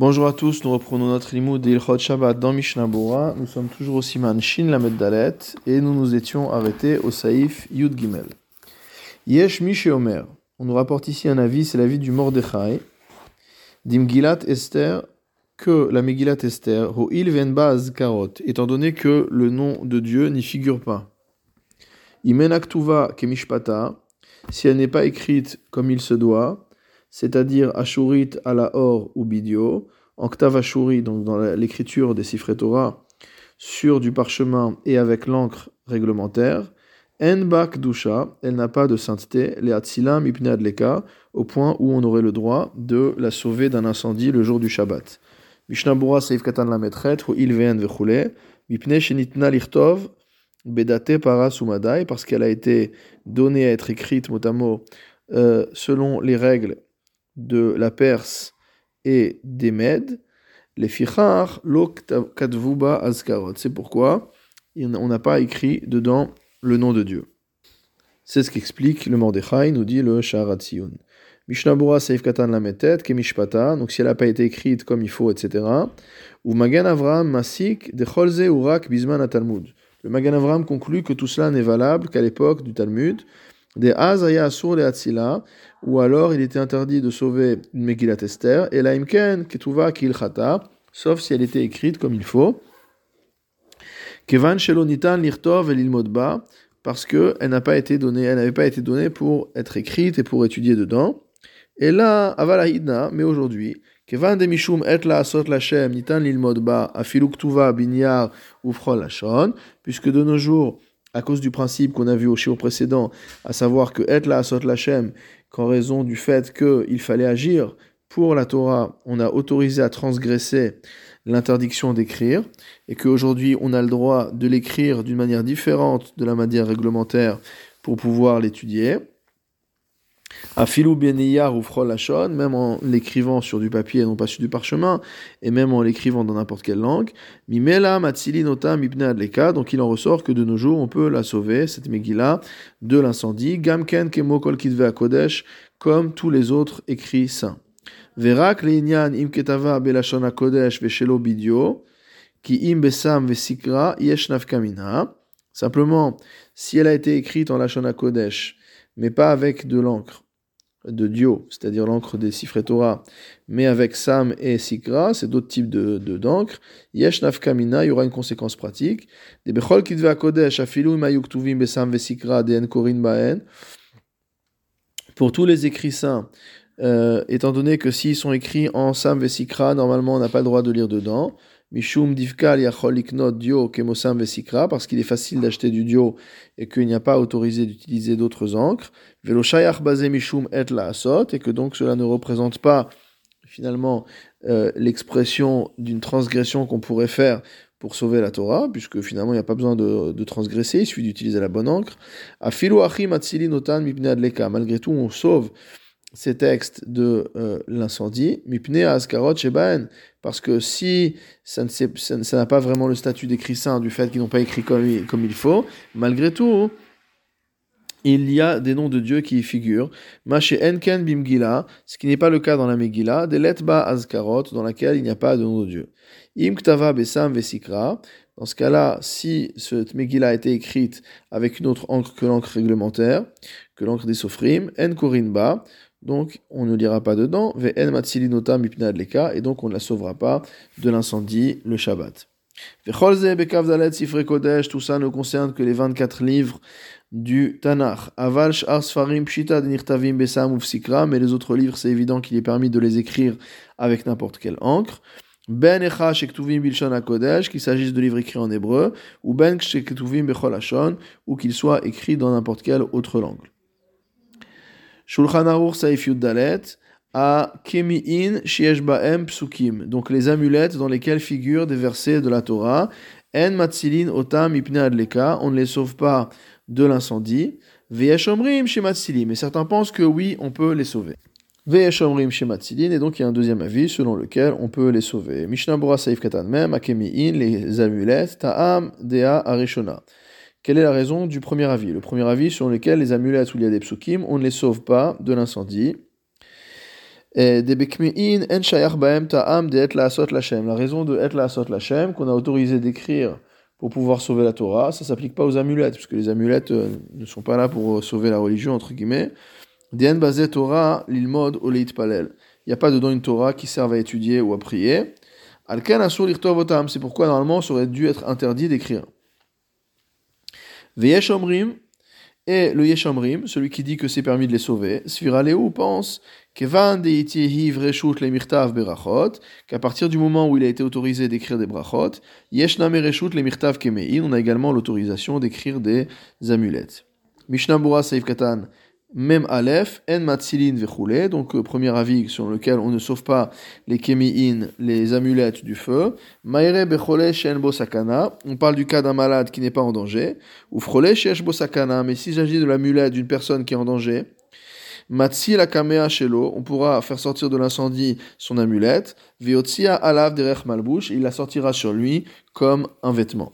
Bonjour à tous, nous reprenons notre limoud d'Ilchot Shabbat dans Mishnah. Nous sommes toujours au Siman Shin Lamed Dalet et nous nous étions arrêtés au Saïf Yud Gimel. Yesh Mish Omer. On nous rapporte ici un avis, c'est l'avis du Mordechai. D'Imgilat Esther, que la Megillat Esther, Ho'il Venbaz Karot, étant donné que le nom de Dieu n'y figure pas. Imen Aktuva Kemishpata, si elle n'est pas écrite comme il se doit, c'est-à-dire Ashurit à la Or ou Bidio, en Ktav Ashuri, donc dans l'écriture des Sifre Torah, sur du parchemin et avec l'encre réglementaire, En Bak Dusha, elle n'a pas de sainteté, les Atzilam Ipne Adleka, au point où on aurait le droit de la sauver d'un incendie le jour du Shabbat. Mishnabura Seif Katan la Metret, Il Ve'en Vechule, Mipne Shenitna Lichtov, Bedate Para Sumadai, parce qu'elle a été donnée à être écrite mot à mot euh, selon les règles de la Perse et des Mèdes, les fichar lo katvuba azkarot. C'est pourquoi on n'a pas écrit dedans le nom de Dieu. C'est ce qu'explique le Mordechai, nous dit le Sharatzion. Mishnabura Seif Katan la Metet, Kemishpata, donc si elle n'a pas été écrite comme il faut, etc. Ou Magan Avram Masik de Cholze Urak Bisman Talmud. Le Magan Avram conclut que tout cela n'est valable qu'à l'époque du Talmud, des Azaya Asur le Atzila, ou alors il était interdit de sauver une Megillat Esther, et la Imken Ketuva Kilchata, sauf si elle était écrite comme il faut. Kevan Shelonitan Lirtov et Lilmodba, parce qu'elle n'a pas été donnée, elle n'avait pas été donnée pour être écrite et pour étudier dedans. Et là, Avalahidna, mais aujourd'hui, Mishum et la Asot Lachem Nitan Lilmodba, Afiluktuva Binyar Ufrol Lachon, puisque de nos jours, à cause du principe qu'on a vu au shiur précédent, à savoir que Et la Asot Lachem, qu'en raison du fait qu'il fallait agir pour la Torah, on a autorisé à transgresser l'interdiction d'écrire, et qu'aujourd'hui on a le droit de l'écrire d'une manière différente de la manière réglementaire pour pouvoir l'étudier. À filou beniyar ou frolachon, même en l'écrivant sur du papier et non pas sur du parchemin, et même en l'écrivant dans n'importe quelle langue, mimela matsili nota mipne adleka, donc il en ressort que de nos jours on peut la sauver, cette Megillah, de l'incendie, gamken kemo kol kodesh, comme tous les autres écrits saints. Verak leinyan im ketava belashon kodesh veshelo bidio, ki im besam vesikra yesh nafkamina. Simplement, si elle a été écrite en lashon kodesh, mais pas avec de l'encre de Dio, c'est-à-dire l'encre des Sifre Torah, mais avec Sam et Sikra, c'est d'autres types de, d'encre. Yesh Nafkamina, il y aura une conséquence pratique. Des Bechol Kodesh, Afilu Besam Vesikra, Korin Baen. Pour tous les écrits saints, euh, étant donné que s'ils sont écrits en Sam Vesikra, normalement on n'a pas le droit de lire dedans. Mishum divkal yachol dio kemosam vesikra, parce qu'il est facile d'acheter du dio et qu'il n'y a pas autorisé d'utiliser d'autres encres. Velo shayach basé mishum et la asot, et que donc cela ne représente pas finalement euh, l'expression d'une transgression qu'on pourrait faire pour sauver la Torah, puisque finalement il n'y a pas besoin de, transgresser, il suffit d'utiliser la bonne encre. Afilu achim malgré tout on sauve ces textes de euh, l'incendie, parce que si ça n'a pas vraiment le statut d'écrit saint du fait qu'ils n'ont pas écrit comme, comme, il faut, malgré tout, il y a des noms de Dieu qui y figurent. Enken bimgila, ce qui n'est pas le cas dans la Megillah, de letba azkarot, dans laquelle il n'y a pas de nom de Dieu. Im ktava besam vesikra, dans ce cas-là, si cette Megillah a été écrite avec une autre encre que l'encre réglementaire, que l'encre des Sofrim, en korinba, donc on ne lira pas dedans, et donc on ne la sauvera pas de l'incendie le Shabbat. Tout ça ne concerne que les 24 livres du Tanakh. Aval Pshita Besam mais les autres livres, c'est évident qu'il est permis de les écrire avec n'importe quelle encre. Ben Echa Shektuvim Bilshon Kodesh, qu'il s'agisse de livres écrits en hébreu, ou Ben Shektuvim Bechol ou qu'ils soient écrits dans n'importe quelle autre langue. Shulchan Aruch Saif Dalet, à Kemi'in Shiesh Ba'em Psukim, donc les amulettes dans lesquelles figurent des versets de la Torah. En Matzilin Otam Ipne Adleka, on ne les sauve pas de l'incendie. Ve'eshomrim Shematzilin, mais certains pensent que oui, on peut les sauver. Ve'eshomrim Shematzilin, et donc il y a un deuxième avis selon lequel on peut les sauver. Mishnah Bora Saif Katan Mem, Akemi'in, les amulettes, Ta'am Dea Arishona. Quelle est la raison du premier avis? Le premier avis sur lequel les amulettes a des psukim, on ne les sauve pas de l'incendie. La raison de et la lachem qu'on a autorisé d'écrire pour pouvoir sauver la Torah, ça s'applique pas aux amulettes, puisque les amulettes euh, ne sont pas là pour sauver la religion, entre guillemets. Torah l'ilmod oleit. Il n'y a pas dedans une Torah qui serve à étudier ou à prier. C'est pourquoi normalement ça aurait dû être interdit d'écrire. Et le Yeshamrim, celui qui dit que c'est permis de les sauver, Sviraleu pense qu'à partir du moment où il a été autorisé d'écrire des brachot, on a également l'autorisation d'écrire des amulettes. Mishnah Katan même Aleph, En Matzilin Vechule, donc euh, premier avis sur lequel on ne sauve pas les Kemi'in, les amulettes du feu. Maire Bechole Bosakana, on parle du cas d'un malade qui n'est pas en danger. Ou Frole Bosakana, mais s'il s'agit de l'amulette d'une personne qui est en danger, Matsi la Kamea Shelo, on pourra faire sortir de l'incendie son amulette. Veotsia Alav Derech Malbouch, il la sortira sur lui comme un vêtement.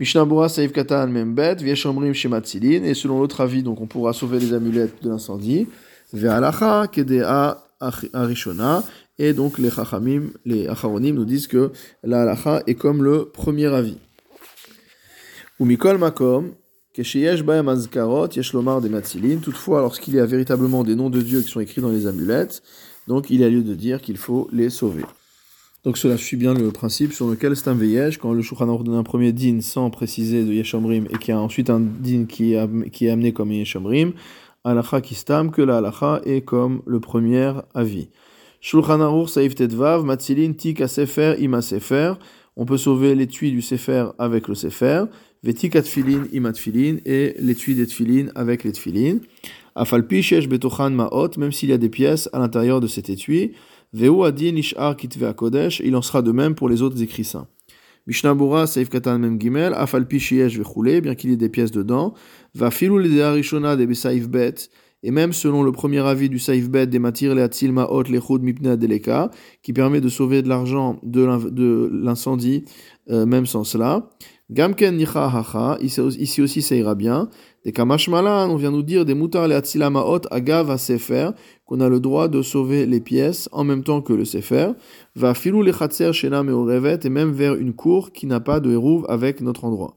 Mishnah Saif Katan Membet, Vieshomrim Shematzilin, et selon l'autre avis, donc on pourra sauver les amulettes de l'incendie. Ve'alacha Kedea Arishona, et donc les Chachamim, les Acharonim nous disent que la halacha est comme le premier avis. Ou Mikol Makom, Kesheyesh Azkarot, Yeshlomar de Matzilin, toutefois lorsqu'il y a véritablement des noms de Dieu qui sont écrits dans les amulettes, donc il y a lieu de dire qu'il faut les sauver. Donc cela suit bien le principe sur lequel c'est un quand le Shulchan donne un premier din sans préciser de Yeshamrim et qu'il y a ensuite un din qui est, qui est amené comme Yeshamrim, Alacha Kistam, que la Alacha est comme le premier avis. Shulchan Aruch Saif Tedvav, Matzilin Tik Sefer Ima Sefer, on peut sauver l'étui du Sefer avec le Sefer, Vetik Atfilin Ima Tfilin, et l'étui des Tfilin avec les Tfilin. Afalpi Shesh Betochan Maot, même s'il y a des pièces à l'intérieur de cet étui, Il en sera de même pour les autres écrits saints. Mishnah Bura, Saif Katan Mem Gimel, Afal Pishiesh Vechule, bien qu'il y ait des pièces dedans, va filou les Arishona de Besaif Bet, et même selon le premier avis du Saif Bet des Matir le Atzil Maot Lechud Deleka, qui permet de sauver de l'argent de l'incendie, euh, même sans cela. Gamken Nicha ici aussi ça ira bien. Des Kamashmalan, on vient nous dire des Mutar le Atzil Maot Agav Sefer, qu'on a le droit de sauver les pièces en même temps que le Sefer, va filou les chatser shena revet et même vers une cour qui n'a pas de hérouve avec notre endroit.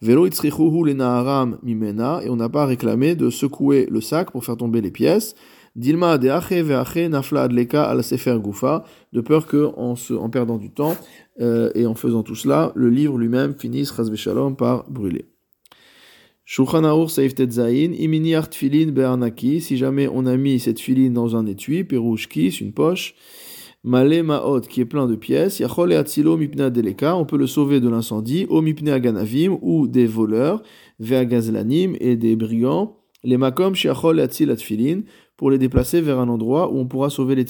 Velo itzrichuhu le naharam mimena, et on n'a pas réclamé de secouer le sac pour faire tomber les pièces. Dilma de ache veache nafla adleka al sefer gufa, de peur que, en, se, en perdant du temps euh, et en faisant tout cela, le livre lui-même finisse, shalom, par brûler. Shulchan Aruch Saif Tetzain, Imini Tfilin Be'arnaki, si jamais on a mis cette filine dans un étui, Perouchkis, une poche, Male Maot, qui est plein de pièces, Yachol et Atzilo Mipna Deleka, on peut le sauver de l'incendie, O Mipne Aganavim, ou des voleurs, Ve'agazlanim, et des brigands, les Makom Shiachol et Atzil Atfilin, pour les déplacer vers un endroit où on pourra sauver les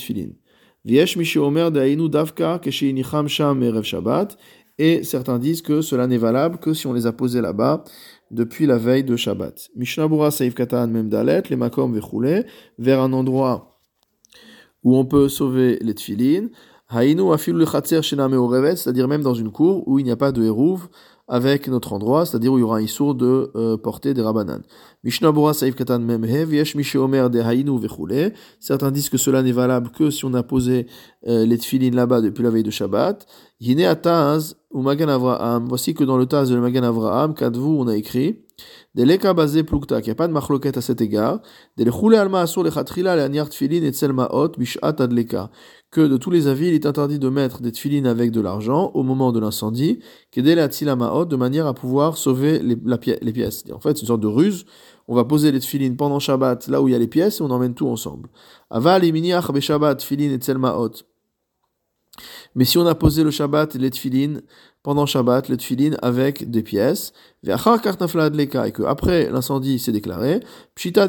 Shabbat, et certains disent que cela n'est valable que si on les a posés là-bas, depuis la veille de Shabbat. Mishnah Bura Saif Katan Memdalet, les Makom Vechule, vers un endroit où on peut sauver les tfilin. Hainu Afilu Lechatzer Shename c'est-à-dire même dans une cour où il n'y a pas de hérouve, avec notre endroit, c'est-à-dire où il y aura un issour de euh, porter des rabanan. Mishnah Bora Katan Memhev, Yesh Omer de Hainu Vechule. Certains disent que cela n'est valable que si on a posé euh, les tfilin là-bas depuis la veille de Shabbat. Yine Ataz ou Magan Avraham. Voici que dans le Taz de Magan Avraham, Kadvu, on a écrit Deleka basé plukta, qu'il n'y a pas de machloket à cet égard. Delechule alma asur lechatrila leaniar tfilin et tselmaot bishat adleka que de tous les avis, il est interdit de mettre des tfilines avec de l'argent au moment de l'incendie, de manière à pouvoir sauver les, pièces. En fait, c'est une sorte de ruse. On va poser les tfilines pendant Shabbat là où il y a les pièces et on emmène tout ensemble. Aval be Shabbat et. Mais si on a posé le Shabbat, les tfilines, pendant Shabbat, le tfilin avec des pièces, et que après l'incendie s'est déclaré, pshita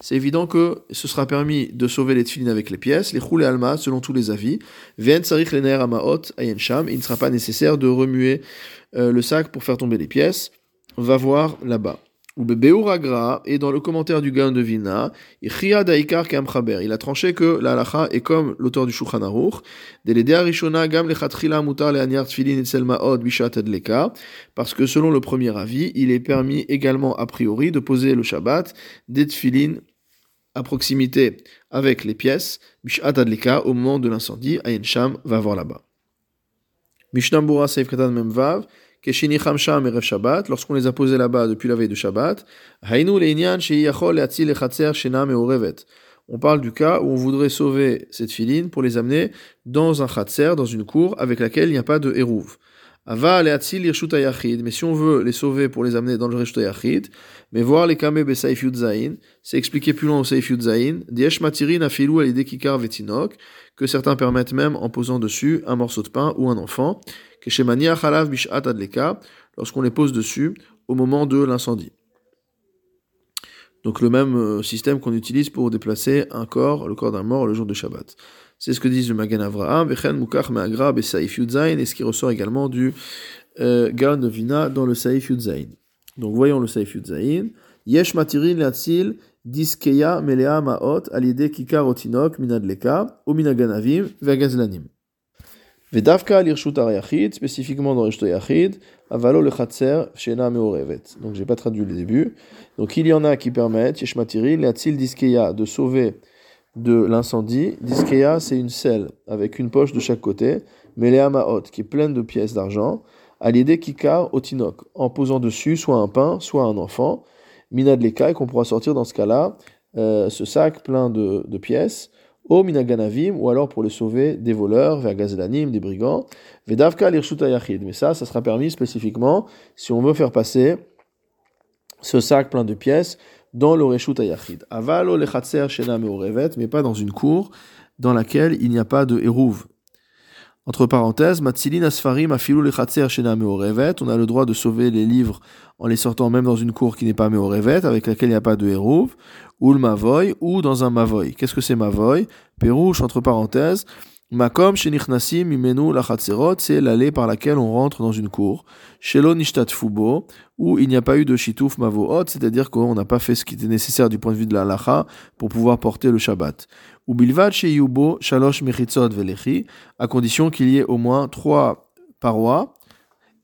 c'est évident que ce sera permis de sauver les tfilin avec les pièces, les roulés alma, selon tous les avis, ven lener amaot ayen sham, il ne sera pas nécessaire de remuer euh, le sac pour faire tomber les pièces, va voir là-bas. Ou et dans le commentaire du Gaon de Vilna, il a tranché que la halacha est comme l'auteur du Shulchan Aruch, parce que selon le premier avis, il est permis également a priori de poser le Shabbat des tfilin à proximité avec les pièces, Bishat Adleka, au moment de l'incendie, Ayen Sham va voir là-bas. Mishnambura Seif Katan Memvav, Shabbat, lorsqu'on les a posés là-bas depuis la veille de Shabbat, Hainu Leinyan Sheyachol Shenam. On parle du cas où on voudrait sauver cette filine pour les amener dans un khatser, dans une cour avec laquelle il n'y a pas de hérouv. Ava. Mais si on veut les sauver pour les amener dans le reshut yachid, mais voir les kame besaif yudzain, c'est expliqué plus loin au saif yudzain, diesh matirin afilou alide kikar vetinok, que certains permettent même en posant dessus un morceau de pain ou un enfant, que chez mania chalav bishat adleka, lorsqu'on les pose dessus au moment de l'incendie. Donc le même euh, système qu'on utilise pour déplacer un corps, le corps d'un mort, le jour de Shabbat. C'est ce que disent le Magan Avraham, Vechen Mukach Me'agra Besaif Yudzain, et ce qui ressort également du euh, dans le Saif Yudzain. Donc voyons le Saif Yudzain. Yesh Matirin Leatzil Diskeya Melea Ma'ot Alide Kikar Otinok Minadleka, Ominaganavim, Vegazlanim. Vedavka l'irshut yachid, spécifiquement dans l'irshut yachid, avalo le chatser shena meorevet. Donc j'ai pas traduit le début. Donc il y en a qui permettent, yeshmatiri, l'atil diskeya, de sauver de l'incendie. Diskeya, c'est une selle avec une poche de chaque côté, melea maot, qui est pleine de pièces d'argent, à l'idée kikar otinok, en posant dessus soit un pain, soit un enfant, minad et qu'on pourra sortir dans ce cas-là, euh, ce sac plein de, pièces, au minaganavim, ou alors pour le sauver des voleurs, vers gazelanim, des brigands, vedavka l'irshut yachid. Mais ça, ça sera permis spécifiquement si on veut faire passer ce sac plein de pièces dans le reshut yachid. Avalo lechatser shena meorevet, mais pas dans une cour dans laquelle il n'y a pas de hérouve. Entre parenthèses, Matzilin Asfarim Afilou Lechatser Shena Meorevet, on a le droit de sauver les livres en les sortant même dans une cour qui n'est pas Meorevet, avec laquelle il n'y a pas de hérouve, ou le Mavoy, ou dans un Mavoy. Qu'est-ce que c'est Mavoy? Pérouche, entre parenthèses, Makom Shenichnasim Imenu Lachatzerot, c'est l'allée par laquelle on rentre dans une cour. Shelo Nishtat Fubo, où il n'y a pas eu de Shitouf Mavohot, c'est-à-dire qu'on n'a pas fait ce qui était nécessaire du point de vue de la lacha pour pouvoir porter le Shabbat. Ou Bilvad Sheyubo Shalosh Mechitzot Velechi, à condition qu'il y ait au moins trois parois,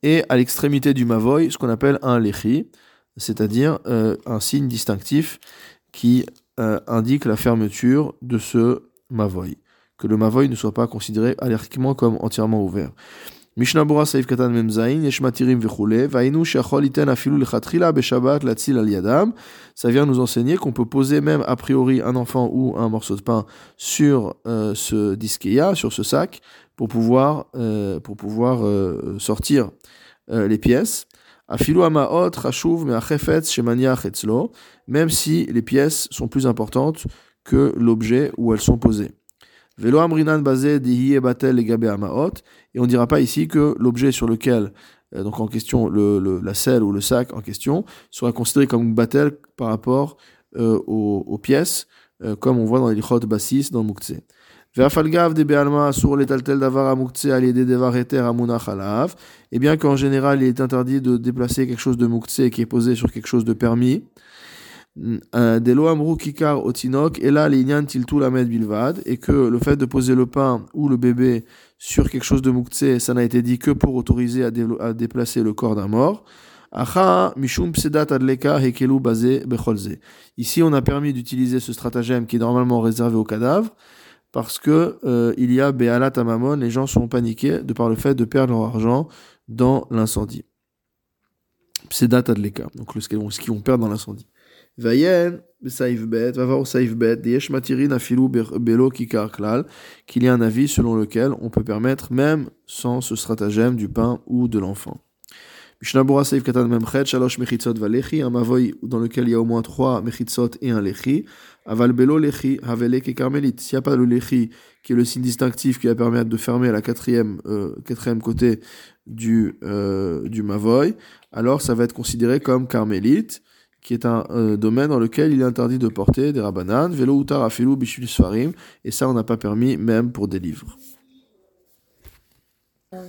et à l'extrémité du Mavoy, ce qu'on appelle un Lechi, c'est-à-dire euh, un signe distinctif qui euh, indique la fermeture de ce Mavoy. Que le Mavoy ne soit pas considéré allergiquement comme entièrement ouvert. Mishnah Bora Saif Katan Memzain, Yeshmatirim Vechule, Vainu Shachol Iten Afilu Lechatrila Beshabat Latzil Al Yadam. Ça vient nous enseigner qu'on peut poser même a priori un enfant ou un morceau de pain sur euh, ce disqueya, sur ce sac, pour pouvoir, euh, pour pouvoir euh, sortir euh, les pièces. Afilu Amaot Rashuv Meachefetz Shemania Chetzlo, même si les pièces sont plus importantes que l'objet où elles sont posées. Velo amrinan basé batel amaot. Et on ne dira pas ici que l'objet sur lequel, euh, donc en question, le, la selle ou le sac en question, sera considéré comme batel par rapport euh, aux, pièces, euh, comme on voit dans les lichot bassis dans le muktzeh. de sur l'étaltel davar muktzeh al devar eter amunach alav. Et bien qu'en général il est interdit de déplacer quelque chose de muktzeh qui est posé sur quelque chose de permis, euh, Delo kikar otinok, et là bilvad, et que le fait de poser le pain ou le bébé sur quelque chose de mouktsé, ça n'a été dit que pour autoriser à, déplacer le corps d'un mort. Ici, on a permis d'utiliser ce stratagème qui est normalement réservé aux cadavres, parce que euh, il y a be'alat amamon, les gens sont paniqués de par le fait de perdre leur argent dans l'incendie. Psedat adleka, donc ce qu'ils vont perdre dans l'incendie. Vayen, bet, va voir au saif bet, yesh matirin afilu belo kikar klal, qu'il y a un avis selon lequel on peut permettre, même sans ce stratagème du pain ou de l'enfant. Mishnabura saif katan memchet, shalosh mechitzot valechi, un mavoy dans lequel il y a au moins trois mechitzot et un lechi, aval belo lechi, havele ke carmélite. S'il n'y a pas le lechi, qui est le signe distinctif qui va permettre de fermer la quatrième, euh, quatrième côté du, euh, du mavoy, alors ça va être considéré comme carmélite qui est un euh, domaine dans lequel il est interdit de porter des rabananes, vélo utar afilu bishul et ça on n'a pas permis même pour des livres.